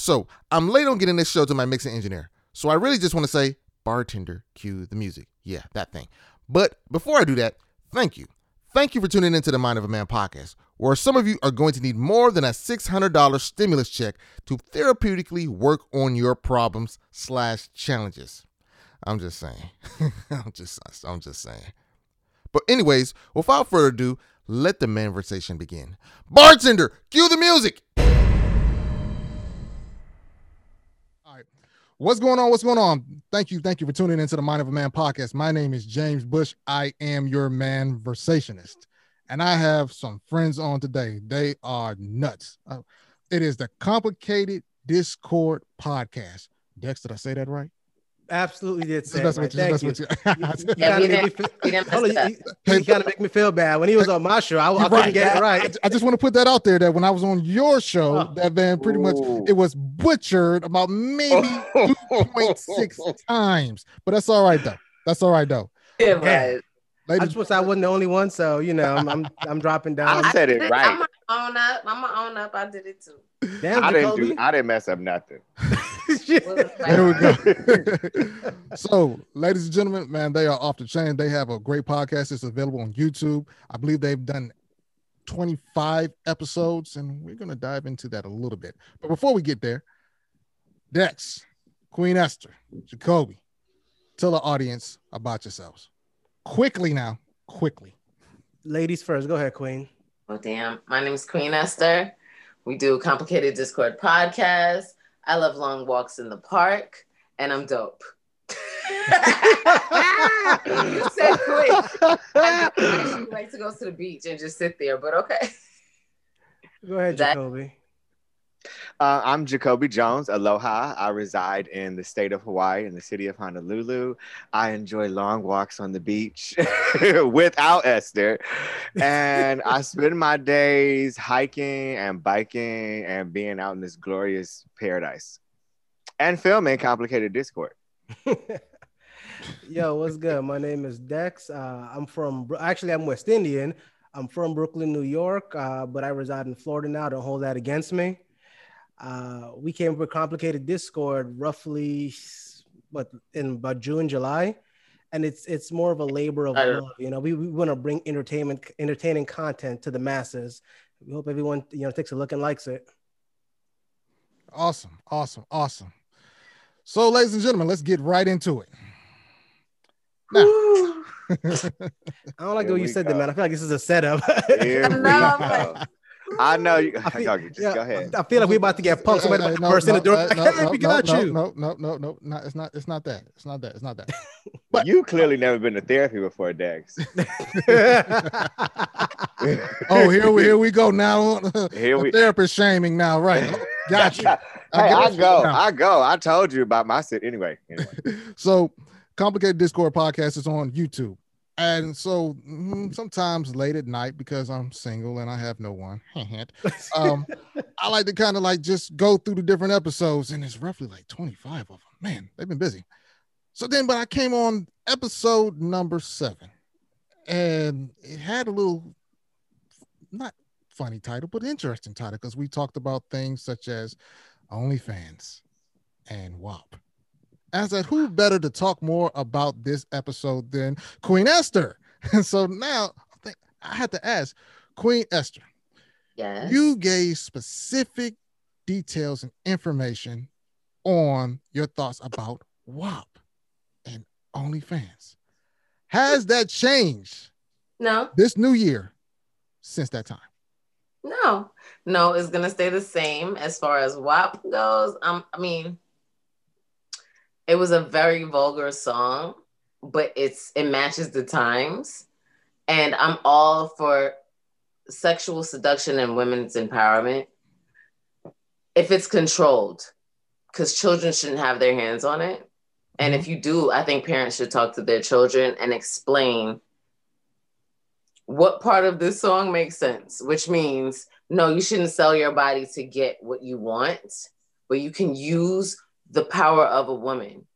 So I'm late on getting this show to my mixing engineer. So I really just want to say, bartender, cue the music. Yeah, that thing. But before I do that, thank you. Thank you for tuning into the Mind of a Man podcast, where some of you are going to need more than a $600 stimulus check to therapeutically work on your problems slash challenges. I'm just saying. I'm just I'm just saying. But anyways, without further ado, let the manversation begin. Bartender, cue the music. What's going on? What's going on? Thank you. Thank you for tuning into the Mind of a Man podcast. My name is James Bush. I am your manversationist. And I have some friends on today. They are nuts. Uh, it is the Complicated Discord podcast. Dex, did I say that right? Absolutely did say. Right. Thank you. You, you, kind of make me feel bad when he was on my show. I, I couldn't get it right. I, I, just want to put that out there that when I was on your show, oh. that van pretty Ooh. much it was butchered about maybe two point six times. But that's all right though. That's all right though. Yeah, right. Ladies. I just wish I wasn't the only one, so you know I'm I'm, I'm dropping down. I said it right. I'm gonna own up. I'm gonna own up. I did it too. Damn, I didn't do. I didn't mess up nothing. there we go. so, ladies and gentlemen, man, they are off the chain. They have a great podcast. It's available on YouTube. I believe they've done 25 episodes, and we're gonna dive into that a little bit. But before we get there, Dex, Queen Esther, Jacoby, tell the audience about yourselves quickly now, quickly. Ladies first. Go ahead, Queen. Oh damn! My name is Queen Esther. We do a complicated Discord podcast. I love long walks in the park, and I'm dope. you said quick. I like to go to the beach and just sit there, but okay. Go ahead, Jacoby. Uh, I'm Jacoby Jones. Aloha. I reside in the state of Hawaii, in the city of Honolulu. I enjoy long walks on the beach without Esther. And I spend my days hiking and biking and being out in this glorious paradise and filming Complicated Discord. Yo, what's good? My name is Dex. Uh, I'm from, actually, I'm West Indian. I'm from Brooklyn, New York, uh, but I reside in Florida now. Don't hold that against me. Uh, we came up with complicated Discord roughly, but in about June, July, and it's it's more of a labor of love. You know, we, we want to bring entertainment, entertaining content to the masses. We hope everyone you know takes a look and likes it. Awesome, awesome, awesome. So, ladies and gentlemen, let's get right into it. Now, I don't like the way you said go. that, man. I feel like this is a setup. I know you. I feel, just yeah, go ahead. I feel like we're about to get punked. Somebody no, burst no, in the door. No, no, no, no, no, you. no, no, no, no, no. It's not. It's not that. It's not that. It's not that. But you clearly never been to therapy before, Dex. oh, here we here we go now. Here we therapist shaming now, right? Gotcha. hey, I, I go. I go. I told you about my sit anyway. Anyway. so, complicated Discord podcast is on YouTube. And so mm, sometimes late at night, because I'm single and I have no one, um, I like to kind of like just go through the different episodes, and it's roughly like 25 of them. Man, they've been busy. So then, but I came on episode number seven, and it had a little not funny title, but interesting title because we talked about things such as OnlyFans and WAP. I said, who better to talk more about this episode than Queen Esther? And so now I think I had to ask Queen Esther. Yes. You gave specific details and information on your thoughts about WAP and OnlyFans. Has that changed? No. This new year since that time? No. No, it's gonna stay the same as far as WAP goes. Um, I mean, it was a very vulgar song, but it's it matches the times. And I'm all for sexual seduction and women's empowerment if it's controlled, because children shouldn't have their hands on it. And if mm-hmm. you do, I think parents should talk to their children and explain what part of this song makes sense, which means no, you shouldn't sell your body to get what you want, but you can use the power of a woman.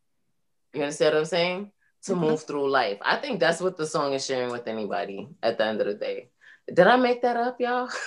You understand what I'm saying? To mm-hmm. move through life. I think that's what the song is sharing with anybody at the end of the day. Did I make that up, y'all?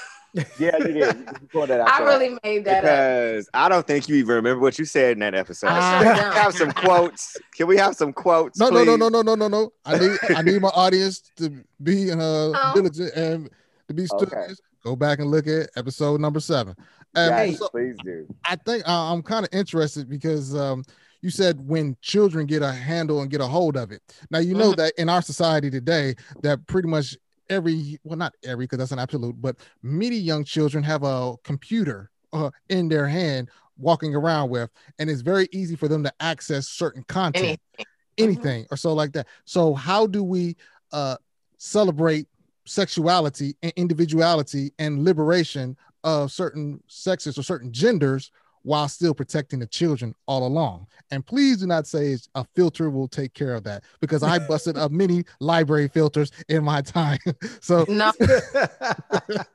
Yeah, you did. You that out I there. really made that up. because I don't think you even remember what you said in that episode. I Can we have some quotes? Can we have some quotes? No, no, no, no, no, no, no, no. I need I need my audience to be uh, Oh. diligent and to be Okay. studious. Go back and look at episode number seven. And Yes, so please do. I think uh, I'm kind of interested because um, you said when children get a handle and get a hold of it. Now you know Mhm. that in our society today, that pretty much every well, not every because that's an absolute, but many young children have a computer uh, in their hand walking around with, and it's very easy for them to access certain content Anything. anything or so like that. So how do we uh celebrate sexuality and individuality and liberation of certain sexes or certain genders while still protecting the children all along? And please do not say a filter will take care of that because I busted up many library filters in my time. so No,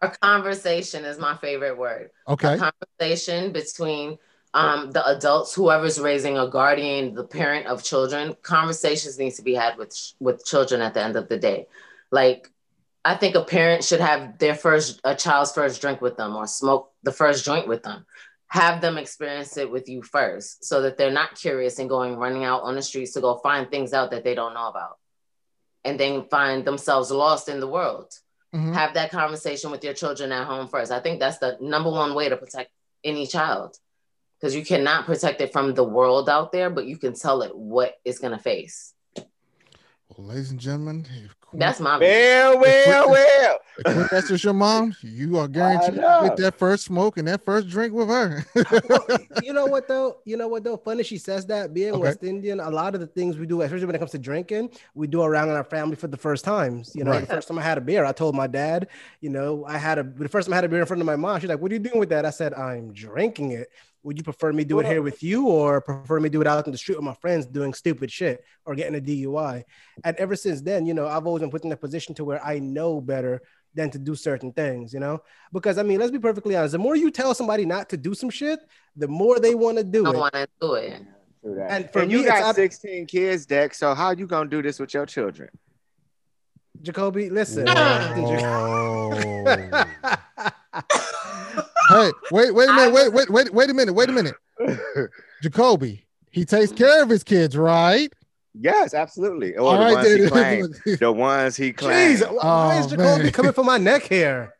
a conversation is my favorite word. okay. A conversation between um, the adults, whoever's raising a guardian, the parent of children. Conversations need to be had with with children at the end of the day. Like, I think a parent should have their first a child's first drink with them or smoke the first joint with them. Have them experience it with you first, so that they're not curious and going running out on the streets to go find things out that they don't know about, and then find themselves lost in the world Mhm. have that conversation with your children at home first. I think that's the number one way to protect any child because you cannot protect it from the world out there, but you can tell it what it's going to face. Well, ladies and gentlemen, if Queen- That's my mom. Well, well, well. if Queen Esther's your mom, you are guaranteed to know. get that first smoke and that first drink with her. you know what though? You know what though? Funny she says that. Being Okay. West Indian, a lot of the things we do, especially when it comes to drinking, we do around in our family for the first times. You know, Right. the first time I had a beer, I told my dad, you know, I had a the first time I had a beer in front of my mom. She's like, "What are you doing with that?" I said, "I'm drinking it." Would you prefer me do it here with you, or prefer me do it out in the street with my friends doing stupid shit or getting a DUI? And ever since then, you know, I've always been put in a position to where I know better than to do certain things, you know? Because I mean, let's be perfectly honest. The more you tell somebody not to do some shit, the more they want to do I it. want to do it. And for and me, you it's got out- 16 kids, Dex. So how are you gonna do this with your children? Jacoby, listen. Whoa. hey, wait, wait a minute, wait, wait, wait, wait a minute, wait a minute. Jacoby, he takes care of his kids, right? yes, absolutely. Or All the right, ones he then. claimed. The ones he claimed. Jeez, why oh, is Oh, Jacoby man. coming for my neck hair?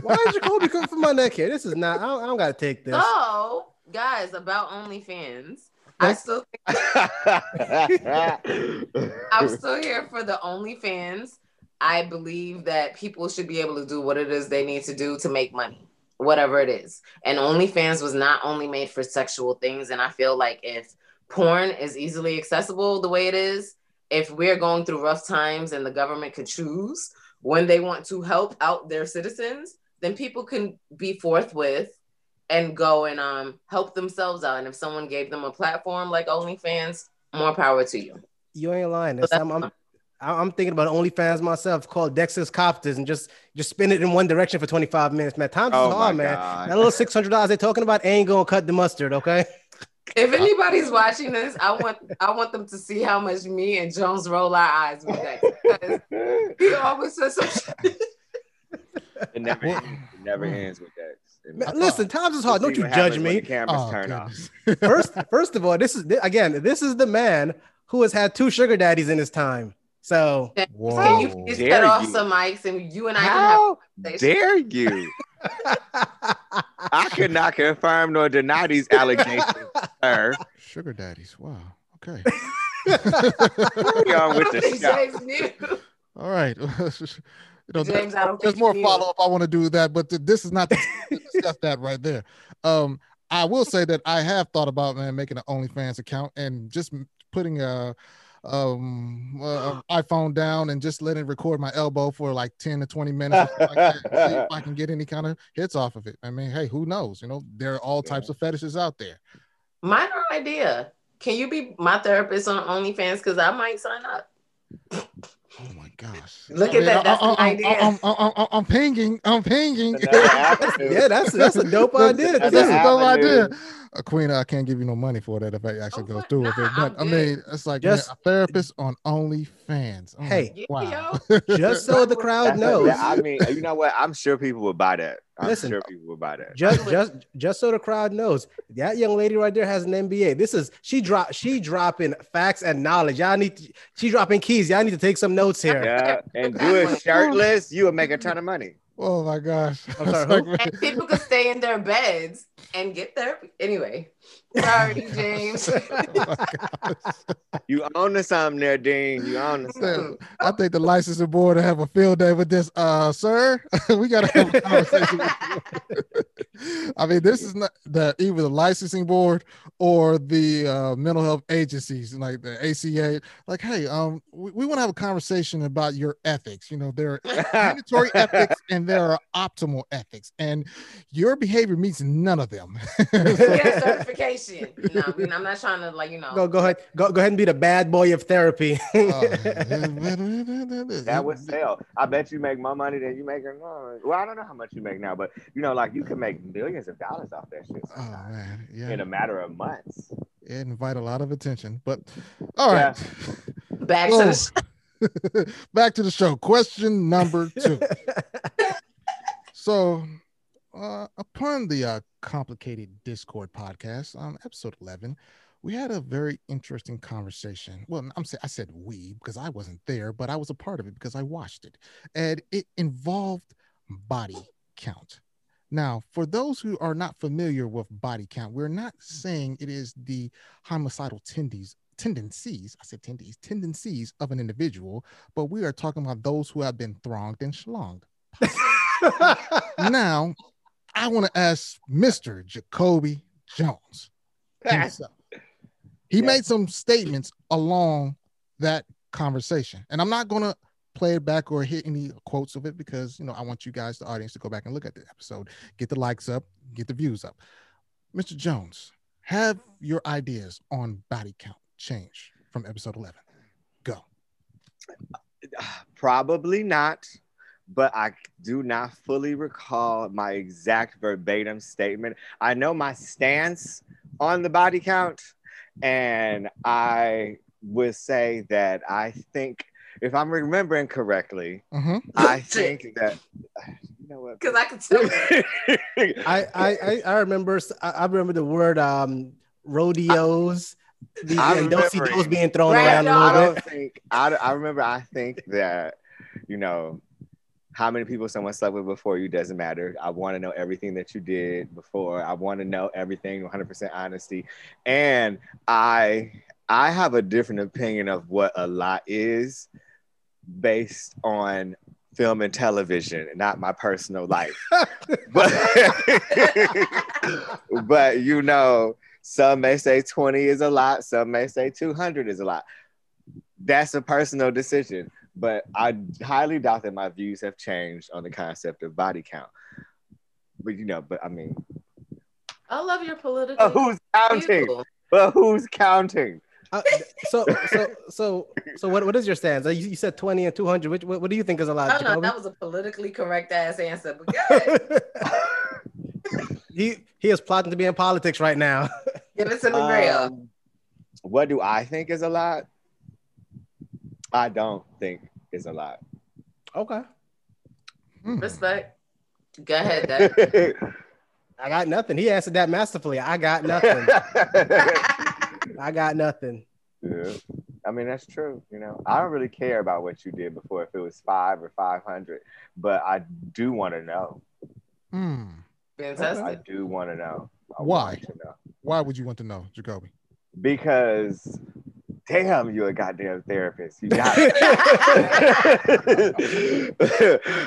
Why is Jacoby coming for my neck hair? This is not. I don't, I don't gotta take this. So, guys, about OnlyFans, I Okay. still I'm still here for the OnlyFans. I believe that people should be able to do what it is they need to do to make money, whatever it is. And OnlyFans was not only made for sexual things. And I feel like if porn is easily accessible the way it is, if we're going through rough times and the government could choose when they want to help out their citizens, then people can be forthwith and go and um, help themselves out. And if someone gave them a platform like OnlyFans, more power to you. You ain't lying. So I'm, I'm, I'm thinking about OnlyFans myself, called Dexter's Copters, and just just spin it in one direction for 25 minutes, man. Times Oh is hard, man. God. That little six hundred dollars they're talking about ain't gonna cut the mustard, okay? If anybody's watching this, I want I want them to see how much me and Jones roll our eyes with that. He always says some shit. It never, ends. It never ends with that. Man, listen, times is hard. Don't you judge me. Cameras Oh, turn off. First, first of all, this is again, this is the man who has had two sugar daddies in his time. So Can you please Dare cut off you. some mics and you and I can How have dare you? I could not confirm nor deny these allegations, sir. Sugar daddies. Wow. Okay. Carry on with the show. James knew. All right. you know, James, I there's more follow up. I want to do with that, but th- this is not the time discuss that right there. Um, I will say that I have thought about man making an OnlyFans account and just putting a um uh, iPhone down and just letting it record my elbow for like 10 to 20 minutes like that, see if I can get any kind of hits off of it. I mean, hey, who knows? You know, there are all types of fetishes out there. Minor idea. Can you be my therapist on OnlyFans? Because I might sign up. Oh my gosh. Look at that. That's I, an idea. I'm, I'm, I'm, I'm pinging. I'm pinging. Another. Yeah, that's that's a dope idea. That's Another a dope avenue. idea. Uh, Queen, I can't give you no money for that if it actually Oh, goes what? through with it. But I'm mean, it's like Just- man, a therapist on OnlyFans. Oh, Hey. Wow. Just so the crowd knows. yeah, I mean, you know what? I'm sure people would buy that. I'm Listen. sure people would buy that. just just just so the crowd knows that young lady right there has an MBA. This is she drop she dropping facts and knowledge. Y'all need to, she dropping keys. Y'all need to take some notes here. Yeah, and do it shirtless, you would make a ton of money. Oh my gosh. I'm sorry, like, and people could stay in their beds and get therapy. Anyway, sorry, James. oh. You own to something there, Dean. You own to something. I think the licensing board will have a field day with this. Uh, sir, we gotta have a conversation. I mean, this is not the either the licensing board or the uh, mental health agencies, like the ACA. Like, hey, um, we, we want to have a conversation about your ethics. You know, there are mandatory ethics and there are optimal ethics, and your behavior meets none of them. Get a certification. No, I mean, I'm not trying to like you know. Go go ahead. Go go ahead and be the bad boy of therapy. That would sell. I bet you make more money than you make. in- Well, I don't know how much you make now, but you know, like you can make millions of dollars off that shit Oh man, yeah, in a matter of months. it invite a lot of attention. But all right, Back to the back to the show. Question number two. So, uh, upon the uh, complicated Discord podcast, um, episode eleven, we had a very interesting conversation. Well, I'm saying I said we because I wasn't there, but I was a part of it because I watched it, and it involved body count. Now, for those who are not familiar with body count, we're not saying it is the homicidal tendencies tendencies i said tendencies tendencies of an individual but we are talking about those who have been thronged and schlonged now, I want to ask Mr. Jacoby Jones himself. He Yeah. made some statements along that conversation, and I'm not going to play it back or hit any quotes of it because you know I want you guys, the audience, to go back and look at the episode, get the likes up, get the views up. Mr. Jones, have your ideas on body count change from episode 11? Go. Uh, probably not, but I do not fully recall my exact verbatim statement. I know my stance on the body count, and I would say that I think, if I'm remembering correctly, hmm I think that you know what. because I could tell. I, I I I remember s- I I remember the word um rodeos, I'm and do-si-dos remembering. being thrown Right, around a no, I don't bit. think I, I remember I think that you know how many people someone slept with before you doesn't matter. I want to know everything that you did before. I want to know everything 100% honesty. And I I have a different opinion of what a lot is based on film and television, not my personal life. but but you know, some may say 20 is a lot, some may say 200 is a lot. That's a personal decision, but I highly doubt that my views have changed on the concept of body count. But you know, but I mean, I love your political. but who's counting? view. But who's counting? Uh, so so so so what what is your stance? You, you said twenty and two hundred. Which what, what do you think is a lot? I don't know. That was a politically correct ass answer, but good. he he is plotting to be in politics right now. Give it to the real. Um, what do I think is a lot? I don't think is a lot. Okay, Hmm. Respect. Go ahead, Dad. I got nothing. He answered that masterfully. I got nothing. I got nothing. Yeah. I mean, that's true. You know, I don't really care about what you did before, if it was five or 500, but I do want to know. Hmm. I do want to know. I Why? want to know. Why would you want to know, Jacoby? Because, damn, you're a goddamn therapist. You got it.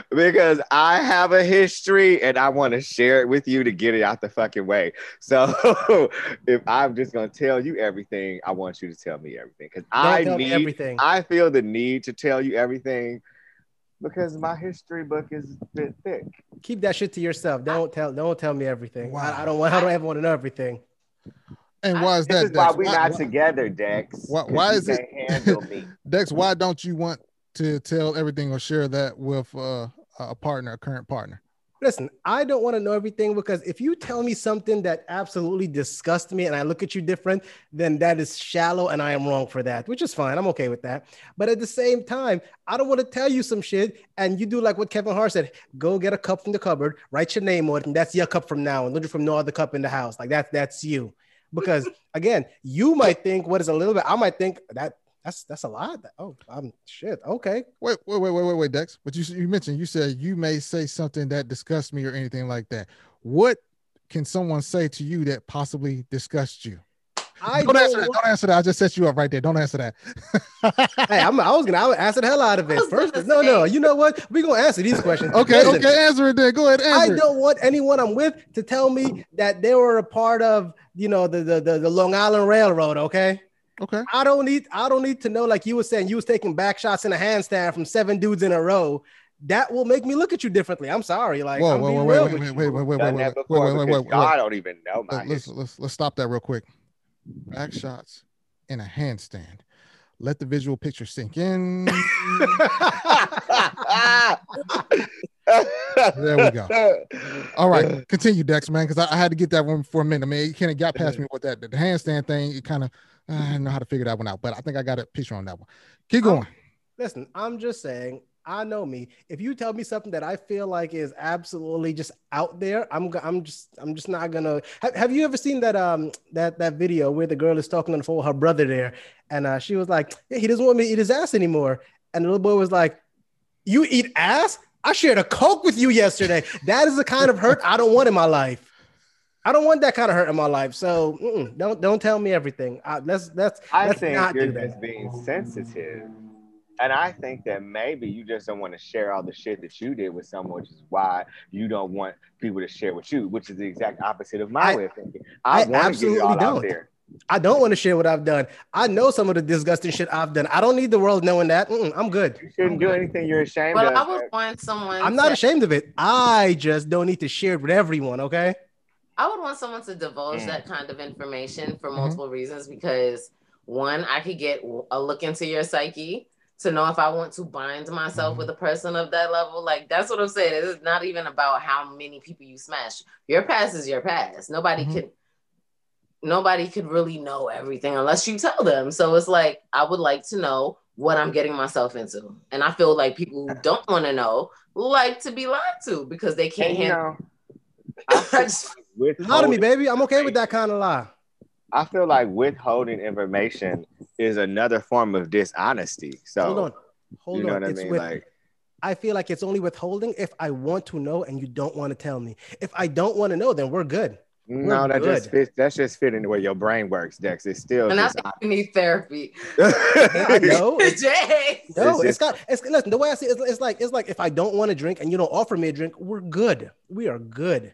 because I have a history and I want to share it with you to get it out the fucking way. So, if I'm just going to tell you everything, I want you to tell me everything. Because I tell me need everything. I feel the need to tell you everything because my history book is a bit thick. Keep that shit to yourself. Don't tell. Don't tell me everything. Wow. I, I don't want. I don't ever want to know everything. And why is that? This that? is why Dex? we're Why- not why- together, Dex. why- why is it- me? Dex, why don't you want to tell everything or share that with uh, a partner, a current partner? Listen, I don't want to know everything because if you tell me something that absolutely disgusts me and I look at you different, then that is shallow and I am wrong for that, which is fine. I'm okay with that. But at the same time, I don't want to tell you some shit and you do like what Kevin Hart said go get a cup from the cupboard, write your name on it, and that's your cup from now and look from no other cup in the house. Like that, that's you. Because again, you might think what is a little bit, I might think that that's that's a lot. Oh, I'm shit. Okay. Wait, wait, wait, wait, wait, wait, Dex. But you you mentioned you said you may say something that disgusts me or anything like that. What can someone say to you that possibly disgusts you? I don't, answer that. don't answer that. I just set you up right there. Don't answer that. hey, I'm, i was gonna I would answer the hell out of it first. No, no. You know what? We're gonna answer these questions. okay, Listen, okay, answer it then. Go ahead. I don't want anyone I'm with to tell me that they were a part of, you know, the the, the, the Long Island Railroad. Okay. Okay. I don't need I don't need to know like you were saying you was taking back shots in a handstand from seven dudes in a row. That will make me look at you differently. I'm sorry. Like whoa, whoa, whoa, wait, wait, wait, wait, wait, wait, wait, wait, wait, wait, wait, wait, I don't even know my let's, let's let's stop that real quick. Back shots in a handstand. Let the visual picture sink in. there we go. All right, continue, Dex, man, because I, I, had to get that one for a minute. I mean, you kind of got past me with that. The handstand thing, it kind of I know how to figure that one out, but I think I got a picture on that one. Keep going. I'm, listen, I'm just saying, I know me. If you tell me something that I feel like is absolutely just out there, I'm I'm just I'm just not gonna. Have, have you ever seen that um that that video where the girl is talking on the phone with her brother there, and uh, she was like, yeah, he doesn't want me to eat his ass anymore, and the little boy was like, you eat ass? I shared a coke with you yesterday. That is the kind of hurt I don't want in my life. I don't want that kind of hurt in my life. So don't don't tell me everything. Uh, let's let's. I let's think you're just being sensitive, and I think that maybe you just don't want to share all the shit that you did with someone, which is why you don't want people to share with you, which is the exact opposite of my I, way of thinking. I, I want to get it all don't. out there. I don't want to share what I've done. I know some of the disgusting shit I've done. I don't need the world knowing that. Mm-mm, I'm good. You shouldn't do anything you're ashamed but of. But I would want someone. I'm not ashamed of it. I just don't need to share it with everyone. Okay. I would want someone to divulge mm. that kind of information for mm-hmm. multiple mm-hmm. reasons because one, I could get a look into your psyche to know if I want to bind myself mm-hmm. with a person of that level. Like that's what I'm saying. It's not even about how many people you smash. Your past is your past. Nobody mm-hmm. could nobody could really know everything unless you tell them. So it's like I would like to know what I'm getting myself into. And I feel like people who don't want to know like to be lied to because they can't handle with lie to me, baby. I'm okay with that kind of lie. I feel like withholding information is another form of dishonesty. So hold on, hold you know on. What I mean? With, like, I feel like it's only withholding if I want to know and you don't want to tell me. If I don't want to know, then we're good. No, we're that good. just fits. That's just fitting the way your brain works, Dex. It's still. And that's why you need therapy. I know. It's, no, it's, it's got. It's listen. The way I see it, it's, it's like it's like if I don't want to drink and you don't offer me a drink, we're good. We are good.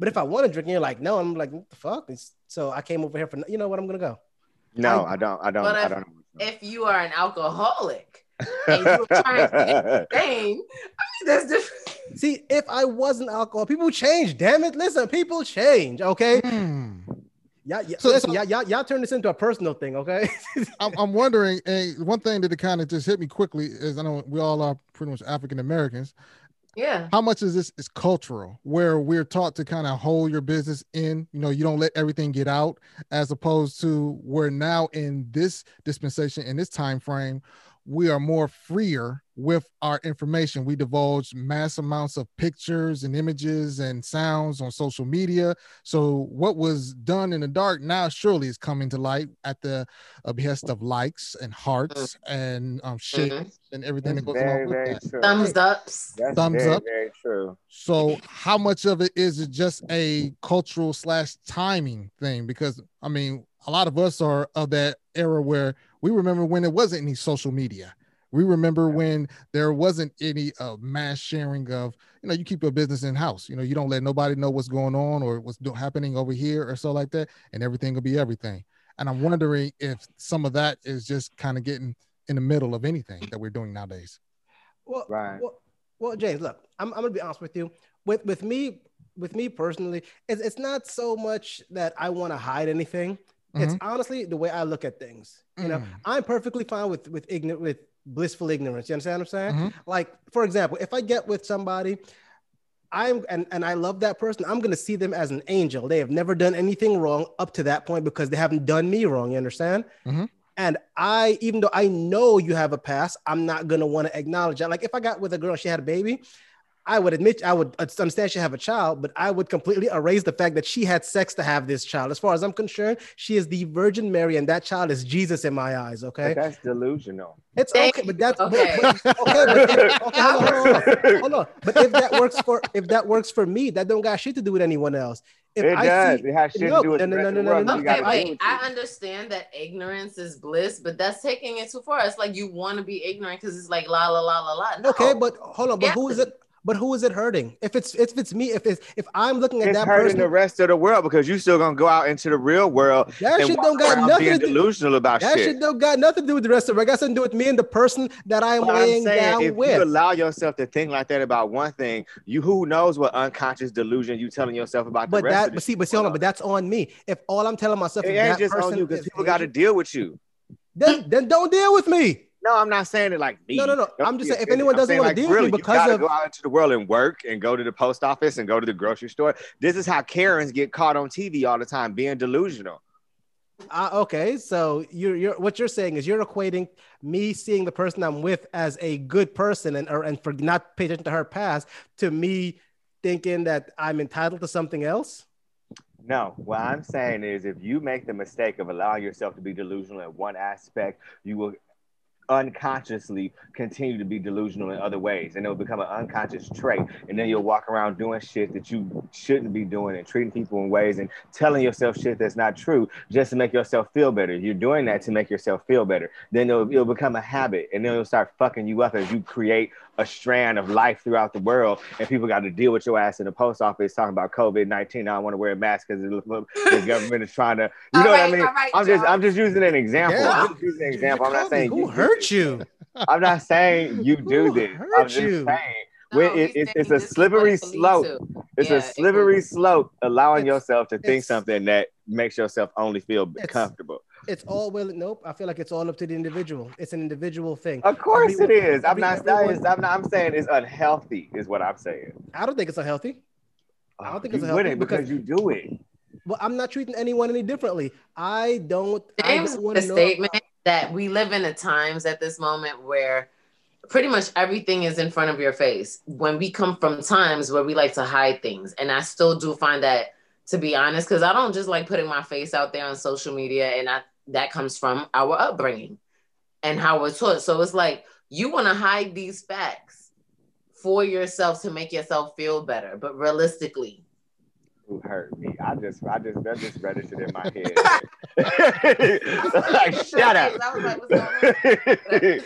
But if I want to drink, and you're like, no, I'm like, what the fuck? It's, so I came over here for, you know what? I'm gonna go. No, I, I don't. I don't. But I if, don't. If you are an alcoholic and you're trying to get I mean, that's different. See, if I wasn't alcohol, people change. Damn it! Listen, people change. Okay. Hmm. Yeah, yeah. So, listen, so, y'all, y'all, y'all turn this into a personal thing, okay? I'm, I'm wondering, and one thing that kind of just hit me quickly is I know we all are pretty much African Americans, yeah. How much of this is cultural, where we're taught to kind of hold your business in, you know, you don't let everything get out, as opposed to we're now in this dispensation, in this time frame, we are more freer with our information. We divulge mass amounts of pictures and images and sounds on social media. So what was done in the dark now surely is coming to light at the uh, behest of likes and hearts mm-hmm. and um, shares mm-hmm. and everything That's that goes very, along with that. True. Thumbs ups. That's Thumbs very, up. Very true. So how much of it is it just a cultural slash timing thing? Because I mean, a lot of us are of that era where we remember when it wasn't any social media. We remember when there wasn't any uh, mass sharing of, you know, you keep your business in house. You know, you don't let nobody know what's going on or what's do- happening over here or so like that, and everything will be everything. And I'm wondering if some of that is just kind of getting in the middle of anything that we're doing nowadays. Well, right. Well, well James, look, I'm, I'm gonna be honest with you. With with me, with me personally, it's, it's not so much that I want to hide anything. Mm-hmm. It's honestly the way I look at things. You know, mm. I'm perfectly fine with with ignorant with blissful ignorance. You understand what I'm saying? Mhm. Like, for example, if I get with somebody, I'm and, and I love that person, I'm gonna see them as an angel. They have never done anything wrong up to that point because they haven't done me wrong. You understand? Mhm. And I, even though I know you have a past, I'm not gonna want to acknowledge that. Like if I got with a girl, she had a baby, I would admit I would understand she have a child, but I would completely erase the fact that she had sex to have this child. As far as I'm concerned, she is the Virgin Mary, and that child is Jesus in my eyes. Okay, But that's delusional. it's Thank okay, but that's Okay. but- okay, but if- okay, hold on, hold on, hold on. But if that works for if that works for me, that don't got shit to do with anyone else. If it I does. see, it has shit no, to do with no, the no, no, no, no, no. Okay, wait. I understand that ignorance is bliss, but that's taking it too far. It's like you want to be ignorant because it's like la la la la la. No. okay, but hold on, but who is it? But who is it hurting? If it's if it's me, if it's if I'm looking at It's that hurting person, the rest of the world because you're still gonna go out into the real world that shit don't got nothing being to do. delusional about That shit. shit don't got nothing to do with the rest of it. It got something to do with me and the person that I am I'm laying saying, down if with. you allow yourself to think like that about one thing, you who knows what unconscious delusion you telling yourself about but the rest that, but see, but see, hold on, but that's on me. If all I'm telling myself It is ain't that just person on you because people got to deal with you. then then don't deal with me. No, I'm not saying it like me. No, no, no. Don't I'm just saying, if anyone doesn't wanna like, deal with me because you of- go out into the world and work and go to the post office and go to the grocery store. This is how Karens get caught on TV all the time, being delusional. Uh, okay, so you're you're what you're saying is you're equating me seeing the person I'm with as a good person and or and for not paying attention to her past to me thinking that I'm entitled to something else. No, what I'm saying is if you make the mistake of allowing yourself to be delusional in one aspect, you will unconsciously continue to be delusional in other ways and it'll become an unconscious trait. And then you'll walk around doing shit that you shouldn't be doing and treating people in ways and telling yourself shit that's not true just to make yourself feel better. You're doing that to make yourself feel better. Then it'll, it'll become a habit and then it'll start fucking you up as you create a strand of life throughout the world and people got to deal with your ass in the post office talking about covid-19 i don't want to wear a mask because the government is trying to you All know what i mean all right, i'm just i'm just using an example Yeah. i'm just using an example i'm not saying who you do hurt this. you. i'm not saying you do Who this i'm just you? saying No, when it, he's it's, it's a this is what slippery it could lead slope to. it's Yeah, a it slippery slope allowing yourself to think something that makes yourself only feel comfortable It's all well. Nope. I feel like it's all up to the individual. It's an individual thing. of course it Everyone- is i'm every- not everyone- saying I'm, not, I'm saying it's unhealthy is what i'm saying I don't think it's unhealthy. I don't oh, think you it's healthy wouldn't because because- you do it But I'm not treating anyone any differently. I don't. I James don't made want a to know. statement that we live in a times at this moment where pretty much everything is in front of your face. When we come from times where we like to hide things, and I still do find that to be honest, because I don't just like putting my face out there on social media, and I that comes from our upbringing and how we're taught. So it's like you want to hide these facts for yourself to make yourself feel better, but realistically, who hurt me. I just, I just, that just registered in my head. like, shut up. I was like, what's going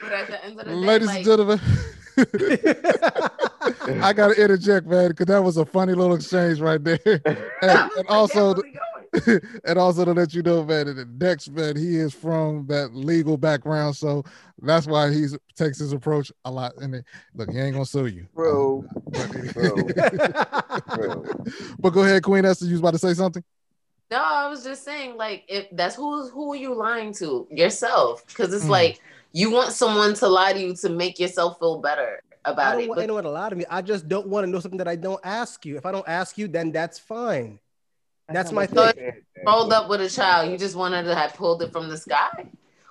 But at the end of the day, Ladies like, and gentlemen, I gotta interject, man, because that was a funny little exchange right there. And, and also, Where's and also to let you know, man, that Dex, man, he is from that legal background, so that's why he takes his approach a lot. And it, look, he ain't gonna sue you, Bro, but, bro, bro. but go ahead, Queen Esther. You was about to say something. No, I was just saying, like, if that's who who are you lying to? Yourself. Because it's Mm. like you want someone to lie to you to make yourself feel better about I about don't it. want But anyone to lie to me. I just don't want to know something that I don't ask you. If I don't ask you, then that's fine. That's my not what thing. you said, man. rolled up with a child, you just wanted to have pulled it from the sky?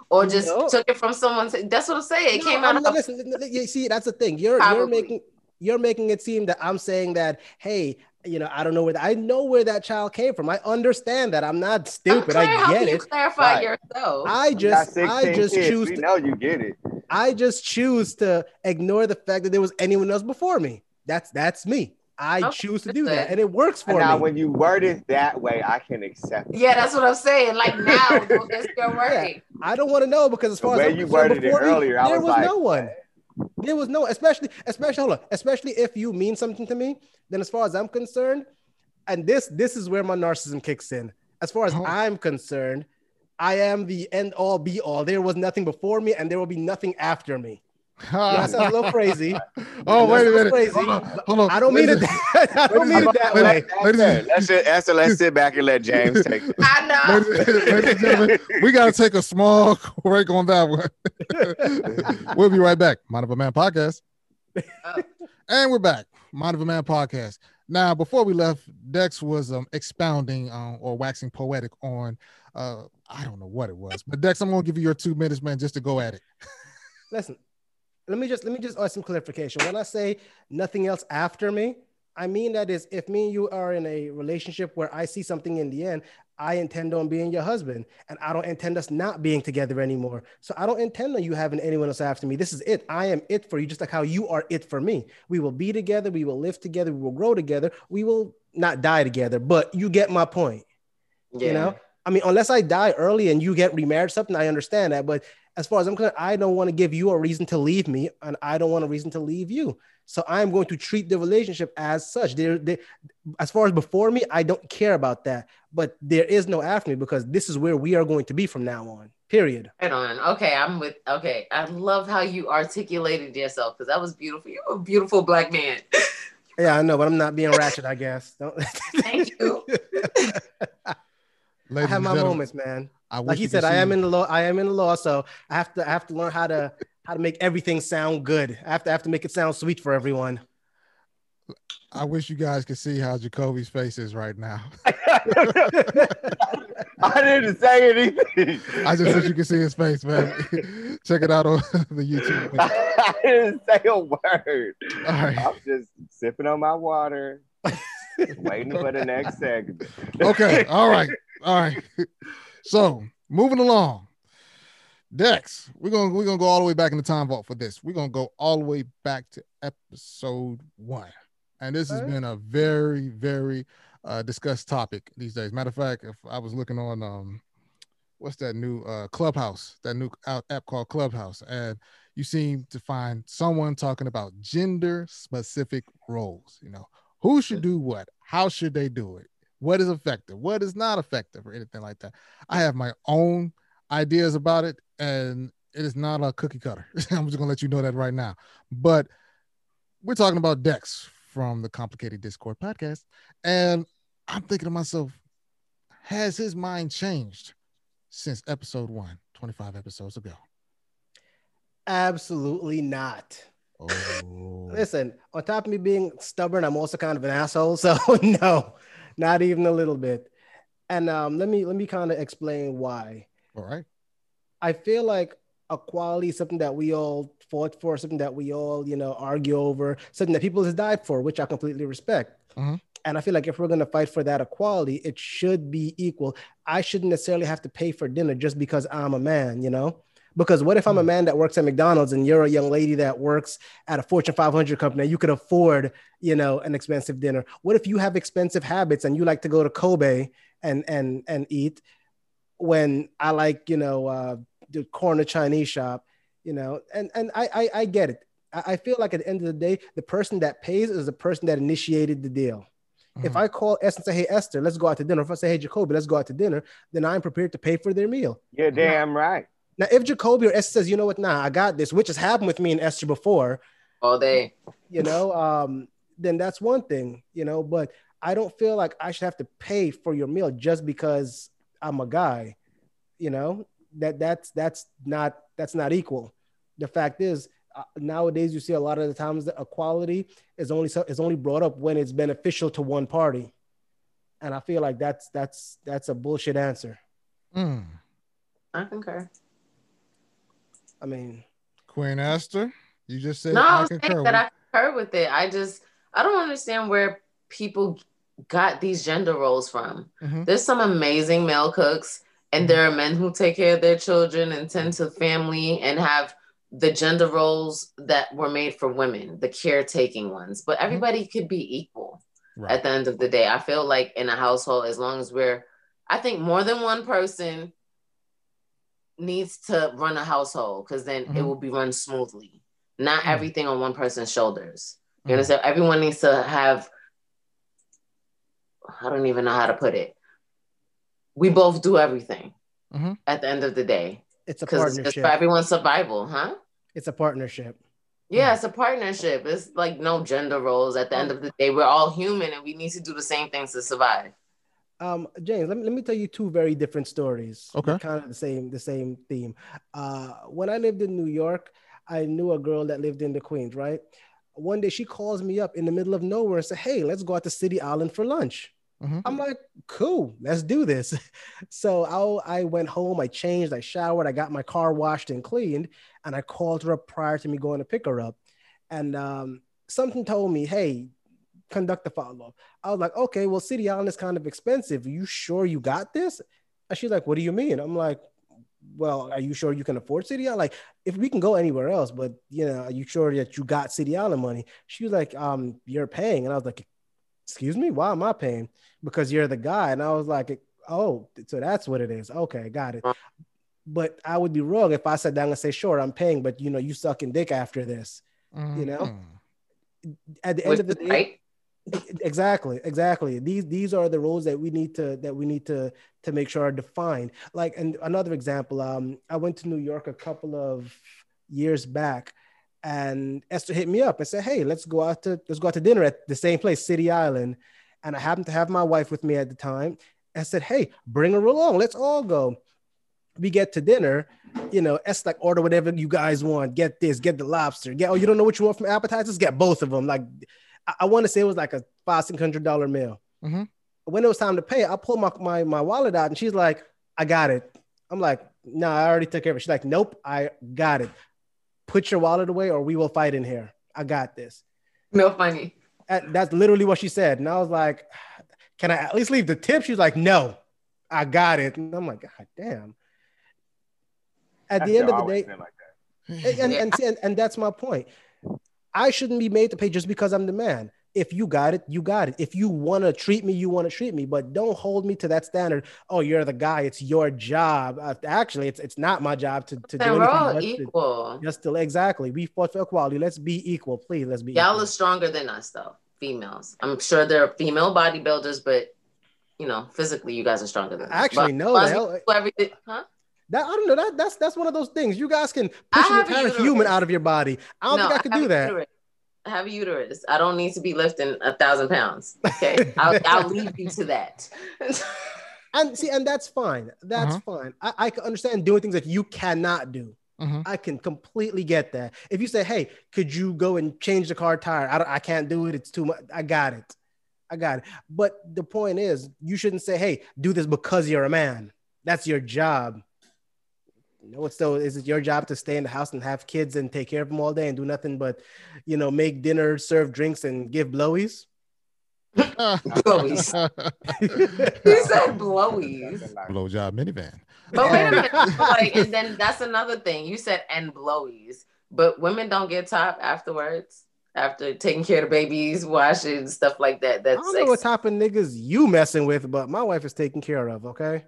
Or just No. took it from someone. That's what I'm saying. It No, came I'm out not of listening. You see, that's the thing. You're you're making you're making it seem that I'm saying that, hey, you know, I don't know where I know where that child came from. I understand that. I'm not stupid. Claire, I get can you it. clarify Right. yourself? I just I just kids. choose We to, know you get it. I just choose to ignore the fact that there was anyone else before me. That's that's me. I Okay, choose to do good. that, and it works for And now, me. when you word it that way, I can accept it. yeah, that's what I'm saying. Like now, it's your word. I don't want to know because as The far way as I'm you concerned, worded it before me, earlier, I there was was like, no one. There was no, especially, especially, hold on, especially if you mean something to me, then as far as I'm concerned, and this, this is where my narcissism kicks in. As far as Oh. I'm concerned, I am the end all be all. There was nothing before me, and there will be nothing after me. Yeah, that sounds a little crazy. oh, That wait a minute. crazy. Hold on. Hold on. I don't mean it. That, I don't mean it that way. Ladies- ladies and- Let's just, Esther, let's sit back and let James take it. I know. Ladies, ladies and gentlemen, we got to take a small break on that one. we'll be right back. Mind of a Man podcast. Oh. And we're back. Mind of a Man podcast. Now, before we left, Dex was um, expounding uh, or waxing poetic on, uh, I don't know what it was, but Dex, I'm going to give you your two minutes, man, just to go at it. Listen, let me just let me just ask some clarification. When I say nothing else after me, I mean that is if me and you are in a relationship where I see something in the end, I intend on being your husband, and I don't intend us not being together anymore. So I don't intend on you having anyone else after me. This is it. I am it for you, just like how you are it for me. We will be together. We will live together. We will grow together. We will not die together. But you get my point. Yeah. You know, I mean, unless I die early and you get remarried, something I understand that. But as far as I'm concerned, I don't want to give you a reason to leave me, and I don't want a reason to leave you. So I'm going to treat the relationship as such. There, as far as before me, I don't care about that. But there is no after me because this is where we are going to be from now on. Period. Right on. Okay, I'm with. Okay, I love how you articulated yourself because that was beautiful. You're a beautiful black man. Yeah, I know, but I'm not being ratchet. I guess. Don't- Thank you. I have my gentlemen, moments, man. I Like he said, I am in the law. I am in the law, so I have to. I have to learn how to how to make everything sound good. I have to I have to make it sound sweet for everyone. I wish you guys could see how Jacoby's face is right now. I didn't say anything. I just wish you could see his face, man. Check it out on the YouTube. page. I didn't say a word. All right. I'm just sipping on my water, waiting for the next segment. Okay. All right. All right. So moving along. Dex, we're gonna we're gonna go all the way back in the time vault for this. We're gonna go all the way back to episode one. And this has been a very, very uh discussed topic these days. Matter of fact, if I was looking on um what's that new uh clubhouse, that new app called Clubhouse, and you seem to find someone talking about gender specific roles, you know, who should do what, how should they do it, what is effective, what is not effective, or anything like that. I have my own ideas about it, and it is not a cookie cutter. I'm just gonna let you know that right now. But we're talking about Dex from the Complicated Discord podcast, and I'm thinking to myself, has his mind changed since episode one, 25 episodes ago? Absolutely not. Oh, Listen, on top of me being stubborn, I'm also kind of an asshole. So no, not even a little bit. And um, let me let me kind of explain why. all right. I feel like equality is something that we all fought for, something that we all, you know, argue over, something that people has died for, which I completely respect. Mhm. And I feel like if we're going to fight for that equality, it should be equal. I shouldn't necessarily have to pay for dinner just because I'm a man, you know? Because what if I'm a man that works at McDonald's and you're a young lady that works at a Fortune 500 company and you could afford, you know, an expensive dinner? What if you have expensive habits and you like to go to Kobe and and and eat when I like, you know, uh, the corner Chinese shop, you know, and and I I, I get it. I, I feel like at the end of the day, the person that pays is the person that initiated the deal. If Mhm. I call Esther and say, "Hey Esther, let's go out to dinner," if I say, "Hey Jacoby, let's go out to dinner," then I'm prepared to pay for their meal. You're damn right. Now, if Jacoby or Esther says, "You know what? Nah, I got this," which has happened with me and Esther before, All day. you know, um, then that's one thing, you know. But I don't feel like I should have to pay for your meal just because I'm a guy, you know. That that's that's not that's not equal. The fact is, uh, nowadays you see a lot of the times that equality is only so- is only brought up when it's beneficial to one party, and I feel like that's that's that's a bullshit answer. Mm. I concur. I mean, Queen Esther, you just said No, I I was concur. saying that I concur with it. I just I don't understand where people got these gender roles from. Mhm. There's some amazing male cooks, and there are men who take care of their children and tend to family and have the gender roles that were made for women, the caretaking ones. But everybody could be equal Right. at the end of the day. I feel like in a household, as long as we're, I think more than one person needs to run a household because then it Mhm. will be run smoothly. Not Mhm. everything on one person's shoulders. You Mhm. understand? Everyone needs to have, I don't even know how to put it. We both do everything Mhm. at the end of the day it's a because it's partnership. for everyone's survival, huh? It's a partnership. Yeah, it's a partnership. It's like no gender roles. At the end of the day, we're all human and we need to do the same things to survive. Um, James, let me, let me tell you two very different stories. Okay. Kind of the same, the same theme. Uh, when I lived in New York, I knew a girl that lived in the Queens, right? One day she calls me up in the middle of nowhere and said, Hey, let's go out to City Island for lunch. Mhm. I'm like, cool, let's do this. So I, I went home, I changed, I showered, I got my car washed and cleaned, and I called her up prior to me going to pick her up. And um, something told me, hey, conduct the follow up. I was like, okay, well, City Island is kind of expensive. Are you sure you got this? And she's like, what do you mean? I'm like, well, are you sure you can afford City Island? Like, if we can go anywhere else, but you know, are you sure that you got City Island money? She was like, um, you're paying. And I was like, excuse me, why am I paying? Because you're the guy. And I was like, oh, so that's what it is. Okay, got it. But I would be wrong if I sat down and say, sure, I'm paying, but you know, you sucking dick after this. You know? Mhm. At the end Which of the day, right. Exactly exactly these these are the rules that we need to that we need to to make sure are defined like and another example um i went to new york a couple of years back and esther hit me up and said hey let's go out to let's go out to dinner at the same place city island and i happened to have my wife with me at the time and said hey bring her along let's all go we get to dinner you know, it's like order whatever you guys want. Get this, get the lobster. Get oh, you don't know what you want from appetizers? Get both of them. Like I, I want to say it was like a five six hundred dollar meal. Mhm. When it was time to pay, I pulled my, my my wallet out and she's like, "I got it." I'm like, "No, I already took care of it." She's like, "Nope, I got it. Put your wallet away, or we will fight in here. I got this." No funny. And that's literally what she said, and I was like, "Can I at least leave the tip?" She's like, "No, I got it." And I'm like, "God damn." At the end of the day, like and, and, and, and, and that's my point. I shouldn't be made to pay just because I'm the man. If you got it, you got it. If you want to treat me, you want to treat me, but don't hold me to that standard. Oh, you're the guy. It's your job. Uh, actually, it's it's not my job to, to do we're anything. all equal. Just to exactly. We fought for equality. Let's be equal, please. Let's be. Y'all equal. are stronger than us, though. Females. I'm sure there are female bodybuilders, but you know, physically, you guys are stronger than us. Actually, no, hell- everything, huh? That I don't know. That that's that's one of those things. You guys can push an a entire human out of your body. I don't No, think I could have do a that. uterus. I have a uterus. I don't need to be lifting a thousand pounds. Okay, I'll, I'll leave you to that. And see, and that's fine. That's Uh-huh. fine. I, I can understand doing things that you cannot do. Mhm. I can completely get that. If you say, "Hey, could you go and change the car tire?" I don't, I can't do it. It's too much. I got it. I got it. But the point is, you shouldn't say, "Hey, do this because you're a man." That's your job. No, it's still is it your job to stay in the house and have kids and take care of them all day and do nothing but, you know, make dinner, serve drinks, and give blowies? Blowies. he said blowies. Blowjob minivan. But wait a minute, like, and then that's another thing. You said and blowies, but women don't get top afterwards after taking care of the babies, washing stuff like that. I That's don't know what type of niggas you messing with, but my wife is taken care of. Okay.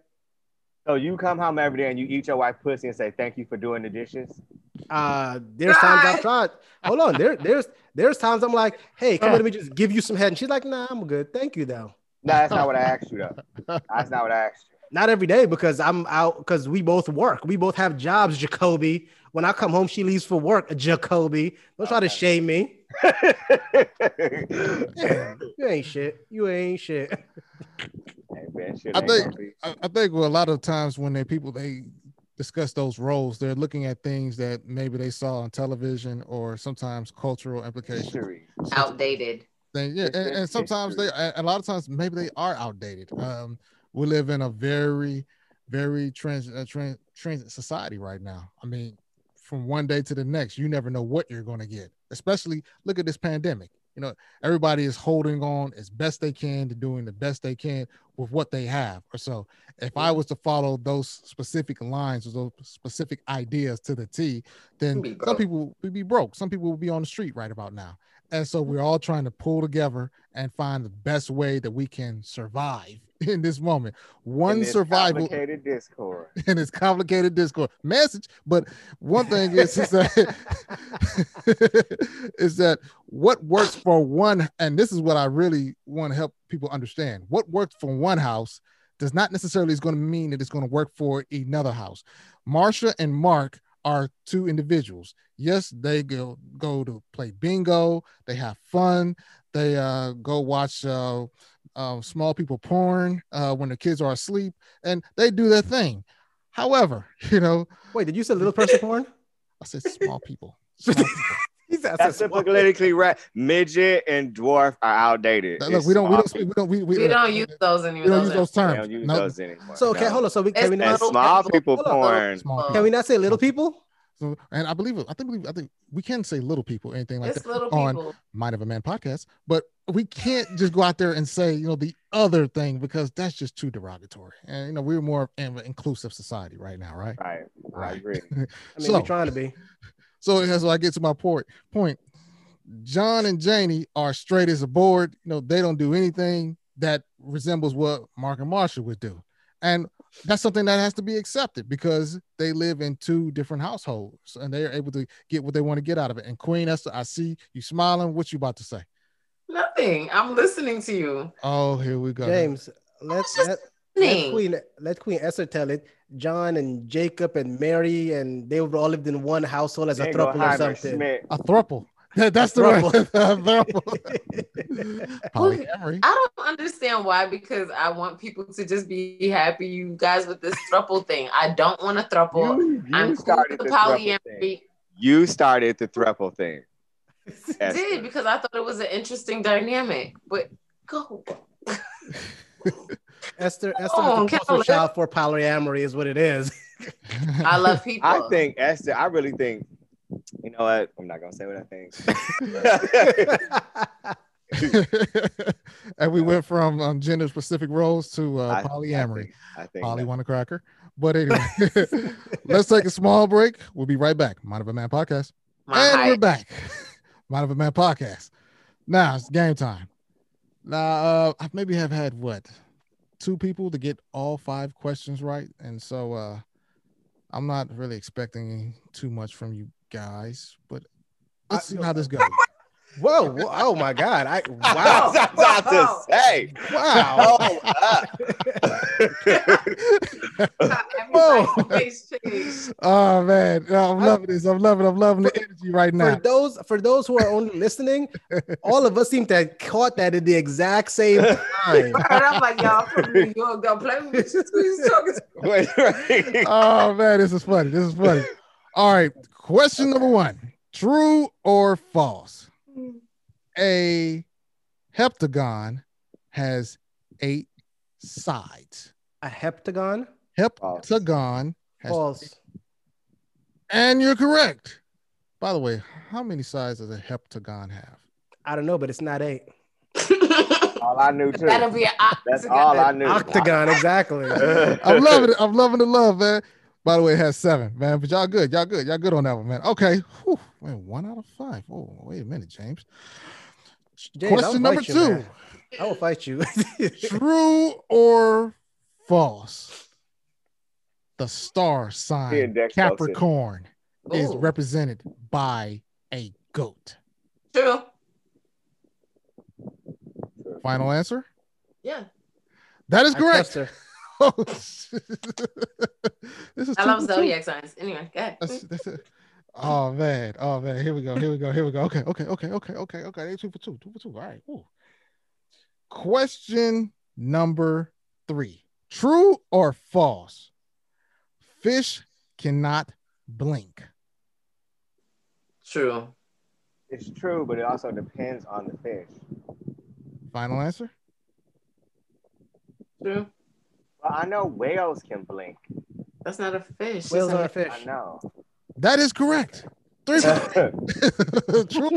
So you come home every day and you eat your wife pussy and say thank you for doing the dishes. Uh, there's times I've tried. Hold on. There, there's there's times I'm like, hey, come let me just give you some head. And she's like, nah, I'm good. Thank you though. No, that's not what I asked you though. That's not what I asked you. Not every day because I'm out because we both work. We both have jobs, Jacoby. When I come home, she leaves for work, Jacoby. Don't try to shame me. You ain't shit. You ain't shit. Hey, man, shit I think- I, I think well, a lot of times when they people they discuss those roles, they're looking at things that maybe they saw on television or sometimes cultural implications. history. outdated. Thing. Yeah, and, and sometimes they, history. and a lot of times maybe they are outdated. Um, we live in a very, very trans, uh, trans, transit society right now. I mean, from one day to the next, you never know what you're going to get. Especially look at this pandemic. You know, everybody is holding on as best they can to doing the best they can with what they have. Or so, if I was to follow those specific lines or those specific ideas to the T, then some people would be broke. Some people will be on the street right about now. And so we're all trying to pull together and find the best way that we can survive in this moment. One survival complicated discord. And it's complicated Discord message. But one thing is, is that is that what works for one, and this is what I really want to help people understand. What works for one house does not necessarily is going to mean that it's going to work for another house. Marsha and Mark are two individuals. Yes, they go go to play bingo, they have fun, they uh, go watch uh, uh, small people porn uh, when the kids are asleep, and they do their thing. However, you know, Wait, did you say little person porn? I said small people. Small people. He said, I That's politically right. Midget and dwarf are outdated. Look, It's we don't we don't we don't we, we, We don't use those we anymore. don't use those terms. We don't use No. those anymore. So okay, No. hold on. So we, can we It's And not little small people. people Hold on, hold on. porn. Small Uh, can we not say little people? So, and I believe. I think I think we can say little people, anything like It's that little on people. Mind of a Man podcast, but we can't just go out there and say you know the other thing because that's just too derogatory. And you know we're more of an inclusive society right now, right? Right. I Right. agree. I mean, So- we're trying to be. So as I get to my point, Point. point, John and Janie are straight as a board. You know, they don't do anything that resembles what Mark and Marsha would do. And that's something that has to be accepted because they live in two different households and they are able to get what they want to get out of it. And Queen Esther, I see you smiling. What you about to say? Nothing. I'm listening to you. Oh, here we go. James, let's just let, let Queen let Queen Esther tell it. John and Jacob and Mary and they all lived in one household as a There go throuple or something. Schmidt. A thruple. That's A the right. throuple. throuple. Polyamory. I don't understand why, because I want people to just be happy, you guys, with this thruple thing. I don't want a thruple. You, you I'm cool started with the the thruple thing. polyamory. You started the thruple thing. I did because I thought it was an interesting dynamic. But go. Esther, Esther Oh, is the poster Caroline. child for polyamory, is what it is. I love people. I think Esther. I really think. You know what? I'm not gonna say what I think. and we went from um, gender specific roles to uh, I- polyamory. I think. Polly that- want a cracker. But anyway, let's take a small break. We'll be right back. Mind of a Man podcast. My and we're back. Mind of a Man podcast. Now it's game time. Now, uh, I maybe have had what two people to get all five questions right, and so uh, I'm not really expecting too much from you guys. But let's I- see how this goes. Whoa, whoa, oh my God. I I wow. was about to say. Wow. Hold up. Everybody's. Oh man, No, I'm loving this. I'm loving. I'm loving the energy right For now. those for those who are only listening, all of us seem to have caught that at the exact same time. And I'm like, y'all from New York, don't play with me. Who's talking to? Wait, right. oh man, this is funny. This is funny. All right, question number one: True or false? Hmm. A heptagon has eight sides. A heptagon? Heptagon has, False. and you're correct. By the way, how many sides does a heptagon have? I don't know, but it's not eight. all I knew too. That'll be an octagon. That's all I knew. Octagon, exactly. I'm loving it. I'm loving the love, man. By the way, it has seven, man. But y'all good. Y'all good. Y'all good on that one, man. Okay. Whew. Man, one out of five. Oh, wait a minute, James. James, Question number fight you, two. man. I will fight you. True or false? The star sign Dex, Capricorn is represented by a goat. True. Final answer? Yeah. That is I correct. trust her. Oh, this is I love zodiac signs. Anyway, go ahead. That's, that's it. Oh man, oh man, here we go, here we go, here we go. Okay, okay, okay, okay, okay, okay. They two for two, two for two. All right. Ooh. Question number three: True or false? Fish cannot blink. True. It's true, but it also depends on the fish. Final answer. True. Well, I know whales can blink. That's not a fish. Whales are a- a fish. I know. That is correct. Three. for- True.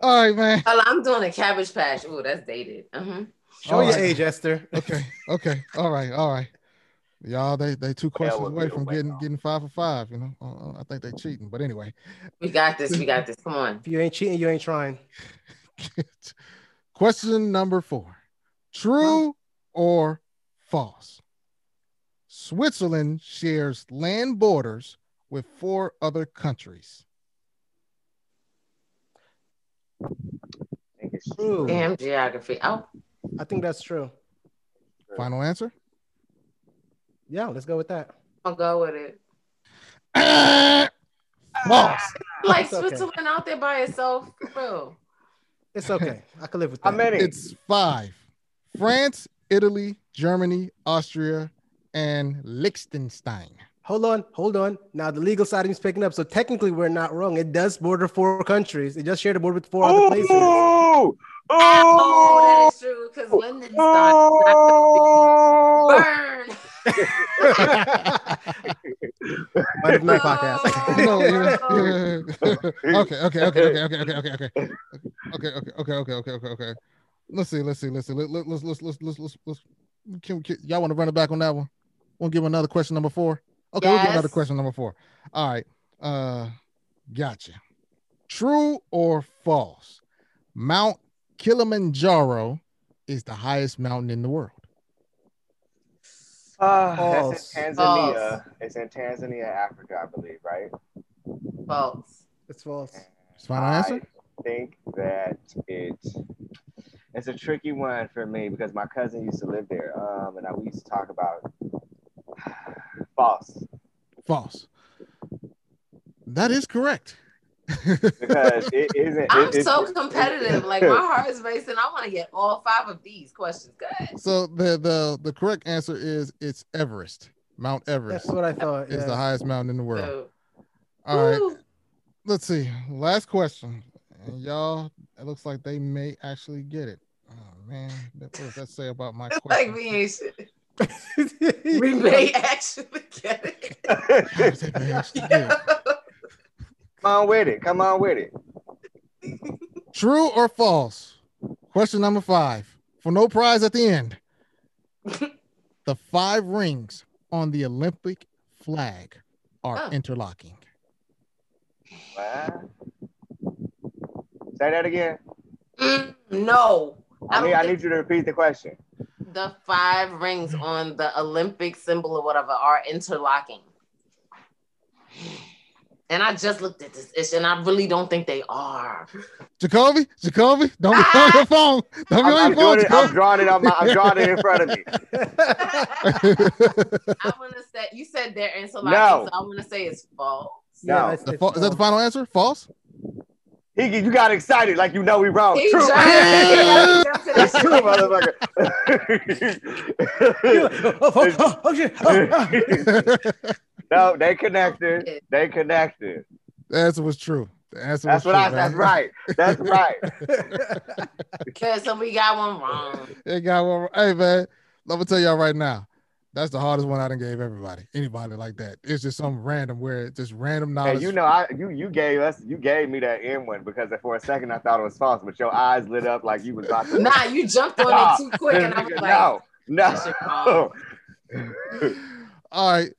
All right, man. Oh, I'm doing a cabbage patch. Oh, that's dated. Uh-huh. Show All your age, Esther. Okay, okay, all right, all right. Y'all, they they two questions would away from getting whale. getting five for five. You know, uh, uh, I think they cheating, but anyway. We got this. We got this. Come on. If you ain't cheating, you ain't trying. Question number four: True or false? Switzerland shares land borders with four other countries. I True. Damn geography. Oh, I think that's true. Final answer. Yeah, let's go with that. I'll go with it. False. Like It's okay. Switzerland out there by itself, bro. It's okay. I can live with How that. many? It's five. France, Italy, Germany, Austria, and Liechtenstein. Hold on, hold on. Now the legal side is picking up, so technically we're not wrong. It does border four countries. It just shared a border with four other oh! places. Oh, Oh, that is true. Because Liechtenstein oh! oh, burn. Might my podcast. Oh. No, Oh. okay, okay, okay, okay, okay, okay, okay, okay, okay, okay, okay, okay, okay, okay, okay. Let's see, let's see, let's see. Let, let, let's let's let's let's let's let's. Can, can y'all want to run it back on that one? Want to give another question number four? Okay, we'll give another question number four. All right. Uh, gotcha. True or false? Mount Kilimanjaro is the highest mountain in the world. Uh, False. that's in Tanzania. False. It's in Tanzania, Africa, I believe, right? False. It's false. It's final answer. I think that it it's a tricky one for me because my cousin used to live there, um, and I, we used to talk about false False. That is correct. because it isn't. I'm it- it- so competitive. Like my heart is racing. I want to get all five of these questions. Good. So the the the correct answer is it's Everest. Mount Everest That's what I thought. is the highest mountain in the world. So, All right, woo. let's see. Last question, and y'all. It looks like they may actually get it. Oh man, what does that say about my like question? we ain't shit. We may actually get it. They may actually get it. Come on with it. Come on with it. True or false? Question number five. For no prize at the end. the five rings on the Olympic flag are Oh. interlocking. What? Say that again. Mm, no. I I need, I need you to repeat the question. The five rings on the Olympic symbol or whatever are interlocking. And I just looked at this issue and I really don't think they are. Jacoby, Jacoby, don't be ah! on your phone. Don't be I'm, on I'm your phone, it. I'm drawing it on my. I'm drawing it in front of me. I want to say you said they're interlocking, No. so I want to say it's false. No. it's- it's fa- is that the final answer? False? He, you got excited like you know we wrong. He True. tried to jump to that It's true, motherfucker. oh, oh, oh, oh, shit. Oh, oh. no, they connected. They connected. the answer was true. The answer That's was what I. true, That's right. That's right. Cause so we got one wrong. It got one. Hey man, let me tell y'all right now. That's the hardest one I done gave everybody. Anybody like that. It's just some random where it's just random knowledge. Hey, you know, I you you gave us you gave me that N one because for a second I thought it was false, but your eyes lit up like you was about to. Nah, you jumped on it too quick, and I was like, no, that shit wrong. no. All right.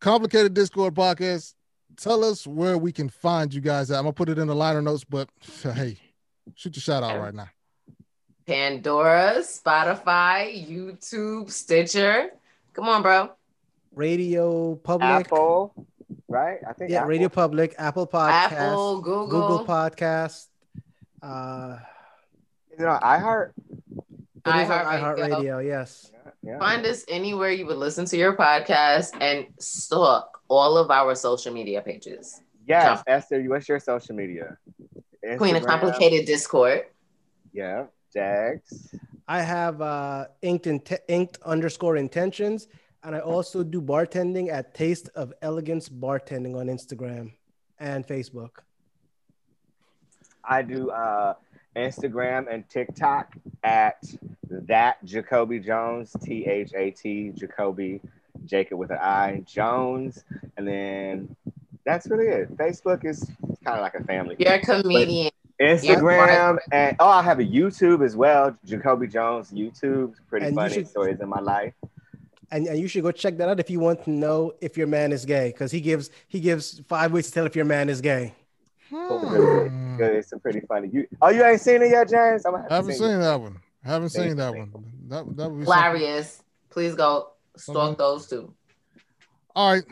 Complicated Discord podcast. Tell us where we can find you guys at. I'm gonna put it in the liner notes, but hey, shoot your shout out right now. Pandora, Spotify, YouTube, Stitcher. Come on, bro. Radio Public. Apple, right? I think Yeah, Apple. Radio Public, Apple Podcast, Apple, Google. Google Podcast. Uh, Is it on iHeart? it is on iHeartRadio. iHeartRadio. Yes. Yeah. Find us anywhere you would listen to your podcast and stalk all of our social media pages. Yes, Esther. What's your social media? Queen of Complicated Discord. Yeah, Jags. I have uh, inked inte- inked underscore intentions, and I also do bartending at Taste of Elegance Bartending on Instagram and Facebook. I do uh, Instagram and TikTok at that Jacoby Jones, T H A T Jacoby, Jacob with an I Jones, and then that's really it. Facebook is kind of like a family. You're a comedian. Instagram and oh, I have a YouTube as well, Jacoby Jones YouTube. Pretty And you funny should- stories in my life. And, and you should go check that out if you want to know if your man is gay, because he gives he gives five ways to tell if your man is gay. Hmm. Good, it's a pretty funny. You oh, you ain't seen it yet, James? I'm have to Haven't send you. seen that one. Haven't seen that one. That that would be something. Hilarious. Please go stalk Mhm. those two. All right.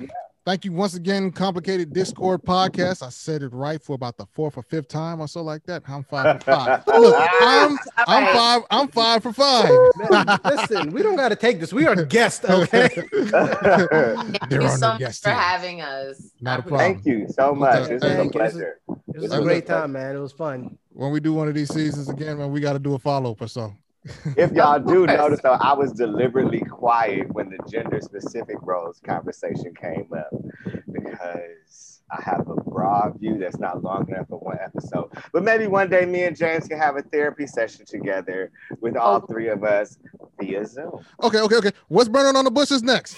Thank you once again, Complicated Discord Podcast. I said it right for about the fourth or fifth time or so like that. I'm five for five. Look, I'm I'm five. I'm five for five. Man, listen, we don't got to take this. We are guests, okay? there Thank you are so no much guests for here. having us. Not a I appreciate problem. Thank you so much. Okay. This was a Thank you. This is- pleasure. It was a great time, man. It was fun. When we do one of these seasons again, man, we got to do a follow up or so. If y'all do notice, though, I was deliberately quiet when the gender specific roles conversation came up because I have a broad view that's not long enough for one episode. But maybe one day me and James can have a therapy session together with all Oh. three of us via Zoom. Okay, okay, okay. What's burning on the bushes next?